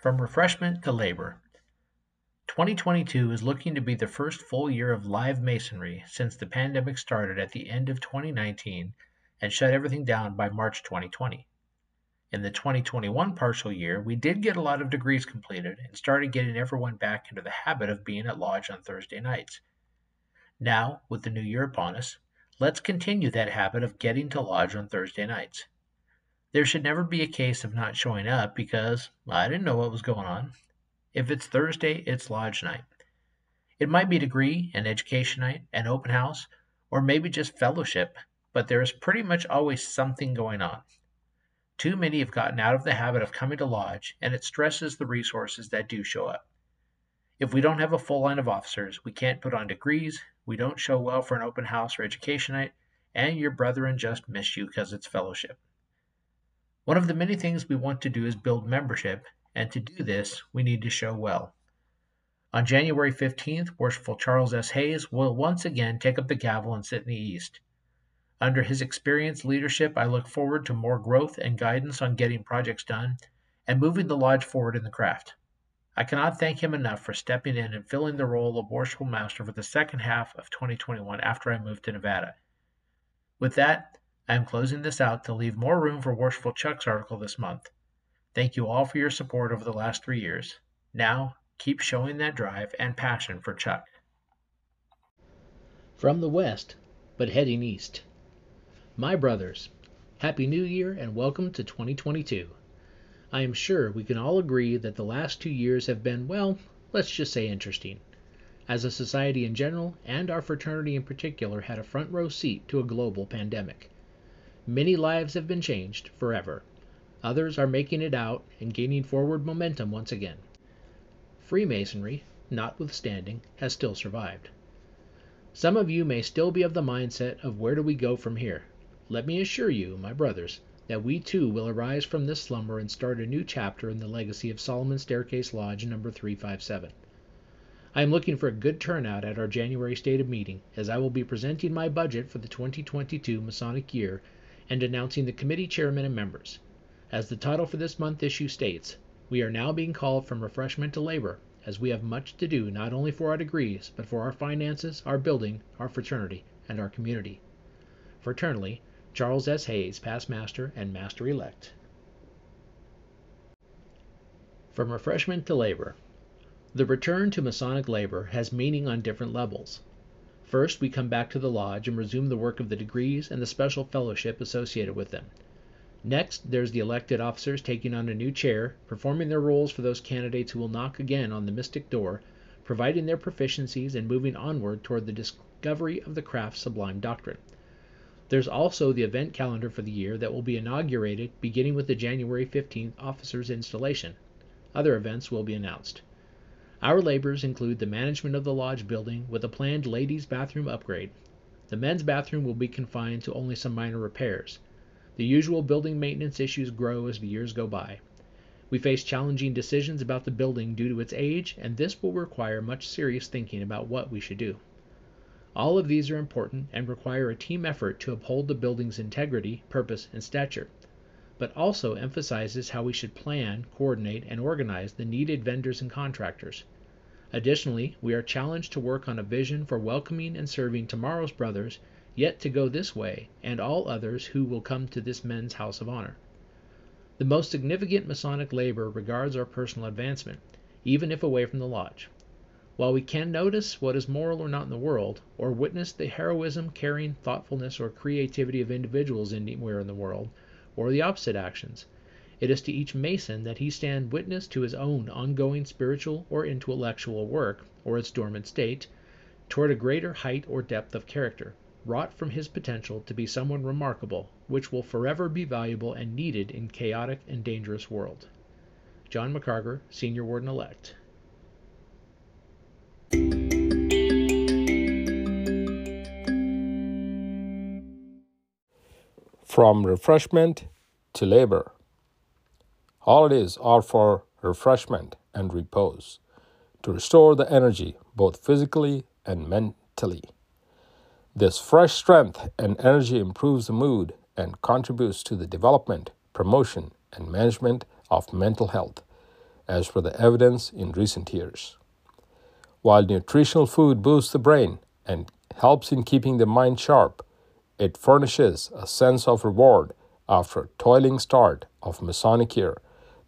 From refreshment to labor. 2022 is looking to be the first full year of live masonry since the pandemic started at the end of 2019 and shut everything down by March 2020. In the 2021 partial year, we did get a lot of degrees completed and started getting everyone back into the habit of being at Lodge on Thursday nights. Now, with the new year upon us, let's continue that habit of getting to Lodge on Thursday nights. There should never be a case of not showing up because I didn't know what was going on. If it's Thursday, it's lodge night. It might be degree and education night, an open house, or maybe just fellowship, but there is pretty much always something going on. Too many have gotten out of the habit of coming to lodge, and it stresses the resources that do show up. If we don't have a full line of officers, we can't put on degrees, we don't show well for an open house or education night, and your brethren just miss you because it's fellowship. One of the many things we want to do is build membership, and to do this, we need to show well. On January 15th, Worshipful Charles S. Hayes will once again take up the gavel and sit in the East. Under his experienced leadership, I look forward to more growth and guidance on getting projects done and moving the lodge forward in the craft. I cannot thank him enough for stepping in and filling the role of Worshipful Master for the second half of 2021 after I moved to Nevada. With that, I am closing this out to leave more room for Worshipful Chuck's article this month. Thank you all for your support over the last three years. Now, keep showing that drive and passion for Chuck. From the west, but heading east. My brothers, Happy New Year and welcome to 2022. I am sure we can all agree that the last two years have been, well, let's just say interesting. As a society in general, and our fraternity in particular, had a front row seat to a global pandemic. Many lives have been changed forever. Others are making it out and gaining forward momentum once again. Freemasonry, notwithstanding, has still survived. Some of you may still be of the mindset of where do we go from here? Let me assure you, my brothers, that we too will arise from this slumber and start a new chapter in the legacy of Solomon Staircase Lodge number 357. I am looking for a good turnout at our January stated meeting, as I will be presenting my budget for the 2022 Masonic year and announcing the committee chairman and members. As the title for this month issue states, we are now being called from refreshment to labor, as we have much to do not only for our degrees, but for our finances, our building, our fraternity, and our community. Fraternally, Charles S. Hayes, past master and master elect. From refreshment to labor. The return to Masonic labor has meaning on different levels. First, we come back to the lodge and resume the work of the degrees and the special fellowship associated with them. Next, there's the elected officers taking on a new chair, performing their roles for those candidates who will knock again on the mystic door, providing their proficiencies and moving onward toward the discovery of the craft's sublime doctrine. There's also the event calendar for the year that will be inaugurated beginning with the January 15th officers' installation. Other events will be announced. Our labors include the management of the lodge building with a planned ladies' bathroom upgrade. The men's bathroom will be confined to only some minor repairs. The usual building maintenance issues grow as the years go by. We face challenging decisions about the building due to its age, and this will require much serious thinking about what we should do. All of these are important and require a team effort to uphold the building's integrity, purpose, and stature, but also emphasizes how we should plan, coordinate, and organize the needed vendors and contractors. Additionally, we are challenged to work on a vision for welcoming and serving tomorrow's brothers yet to go this way, and all others who will come to this men's house of honor. The most significant Masonic labor regards our personal advancement, even if away from the lodge. While we can notice what is moral or not in the world, or witness the heroism, caring, thoughtfulness, or creativity of individuals anywhere in the world, or the opposite actions, it is to each Mason that he stand witness to his own ongoing spiritual or intellectual work, or its dormant state, toward a greater height or depth of character, wrought from his potential to be someone remarkable, which will forever be valuable and needed in chaotic and dangerous world. John McCarger, Senior Warden Elect. From refreshment to labor. Holidays are for refreshment and repose, to restore the energy both physically and mentally. This fresh strength and energy improves the mood and contributes to the development, promotion, and management of mental health, as per the evidence in recent years. While nutritional food boosts the brain and helps in keeping the mind sharp, it furnishes a sense of reward after a toiling start of Masonic year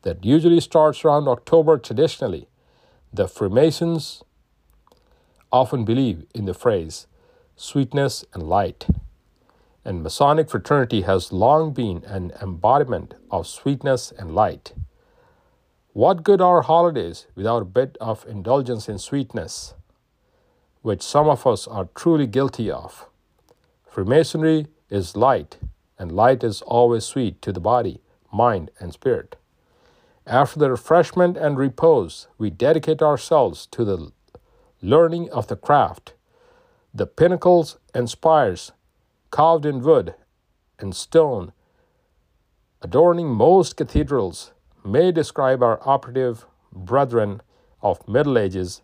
that usually starts around October traditionally. The Freemasons often believe in the phrase sweetness and light, and Masonic fraternity has long been an embodiment of sweetness and light. What good are holidays without a bit of indulgence in sweetness, which some of us are truly guilty of? Freemasonry is light, and light is always sweet to the body, mind, and spirit. After the refreshment and repose, we dedicate ourselves to the learning of the craft. The pinnacles and spires, carved in wood and stone, adorning most cathedrals, may describe our operative brethren of Middle Ages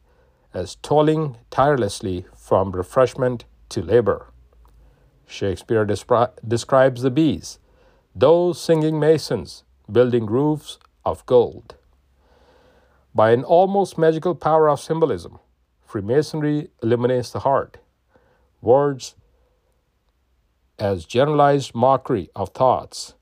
as toiling tirelessly from refreshment to labor. Shakespeare describes the bees, those singing masons building roofs of gold. By an almost magical power of symbolism, Freemasonry illuminates the heart. Words as generalized mockery of thoughts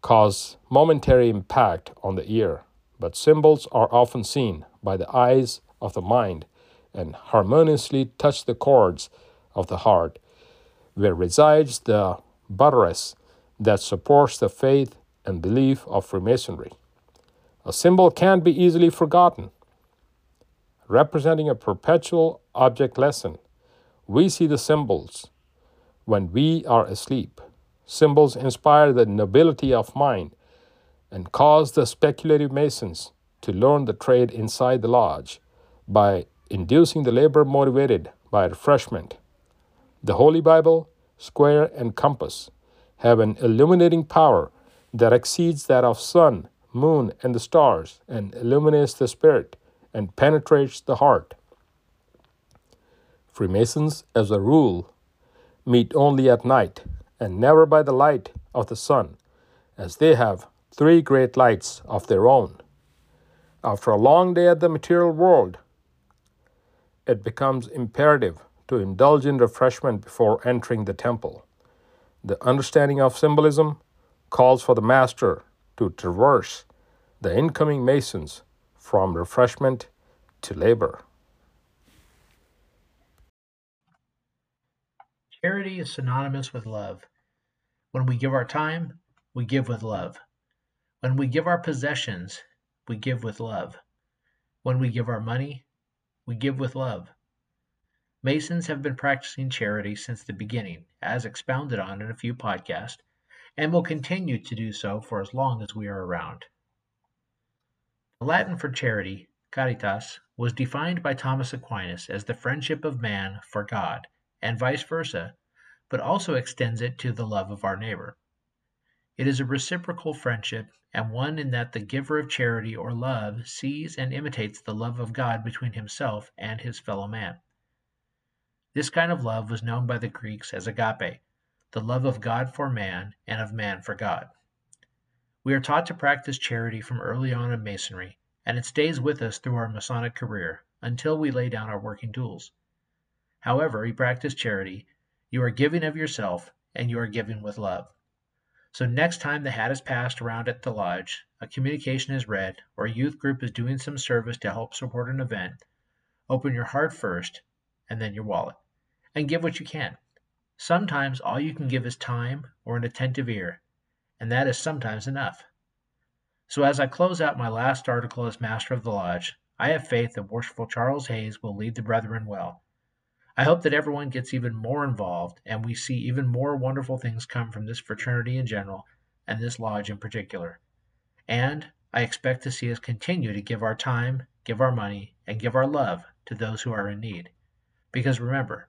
cause momentary impact on the ear, but symbols are often seen by the eyes of the mind and harmoniously touch the chords of the heart where resides the buttress that supports the faith and belief of Freemasonry. A symbol can't be easily forgotten. Representing a perpetual object lesson, we see the symbols when we are asleep. Symbols inspire the nobility of mind and cause the speculative masons to learn the trade inside the lodge by inducing the labor motivated by refreshment. The Holy Bible, square, and compass have an illuminating power that exceeds that of sun, moon, and the stars, and illuminates the spirit and penetrates the heart. Freemasons, as a rule, meet only at night and never by the light of the sun, as they have three great lights of their own. After a long day at the material world, it becomes imperative to indulge in refreshment before entering the temple. The understanding of symbolism calls for the master to traverse the incoming masons from refreshment to labor. Charity is synonymous with love. When we give our time, we give with love. When we give our possessions, we give with love. When we give our money, we give with love. Masons have been practicing charity since the beginning, as expounded on in a few podcasts, and will continue to do so for as long as we are around. The Latin for charity, caritas, was defined by Thomas Aquinas as the friendship of man for God, and vice versa, but also extends it to the love of our neighbor. It is a reciprocal friendship, and one in that the giver of charity or love sees and imitates the love of God between himself and his fellow man. This kind of love was known by the Greeks as agape, the love of God for man and of man for God. We are taught to practice charity from early on in Masonry, and it stays with us through our Masonic career until we lay down our working tools. However you practice charity, you are giving of yourself and you are giving with love. So next time the hat is passed around at the lodge, a communication is read, or a youth group is doing some service to help support an event, open your heart first and then your wallet and give what you can. Sometimes all you can give is time or an attentive ear, and that is sometimes enough. So, as I close out my last article as Master of the Lodge, I have faith that Worshipful Charles Hayes will lead the brethren well. I hope that everyone gets even more involved and we see even more wonderful things come from this fraternity in general and this lodge in particular. And I expect to see us continue to give our time, give our money, and give our love to those who are in need. Because remember,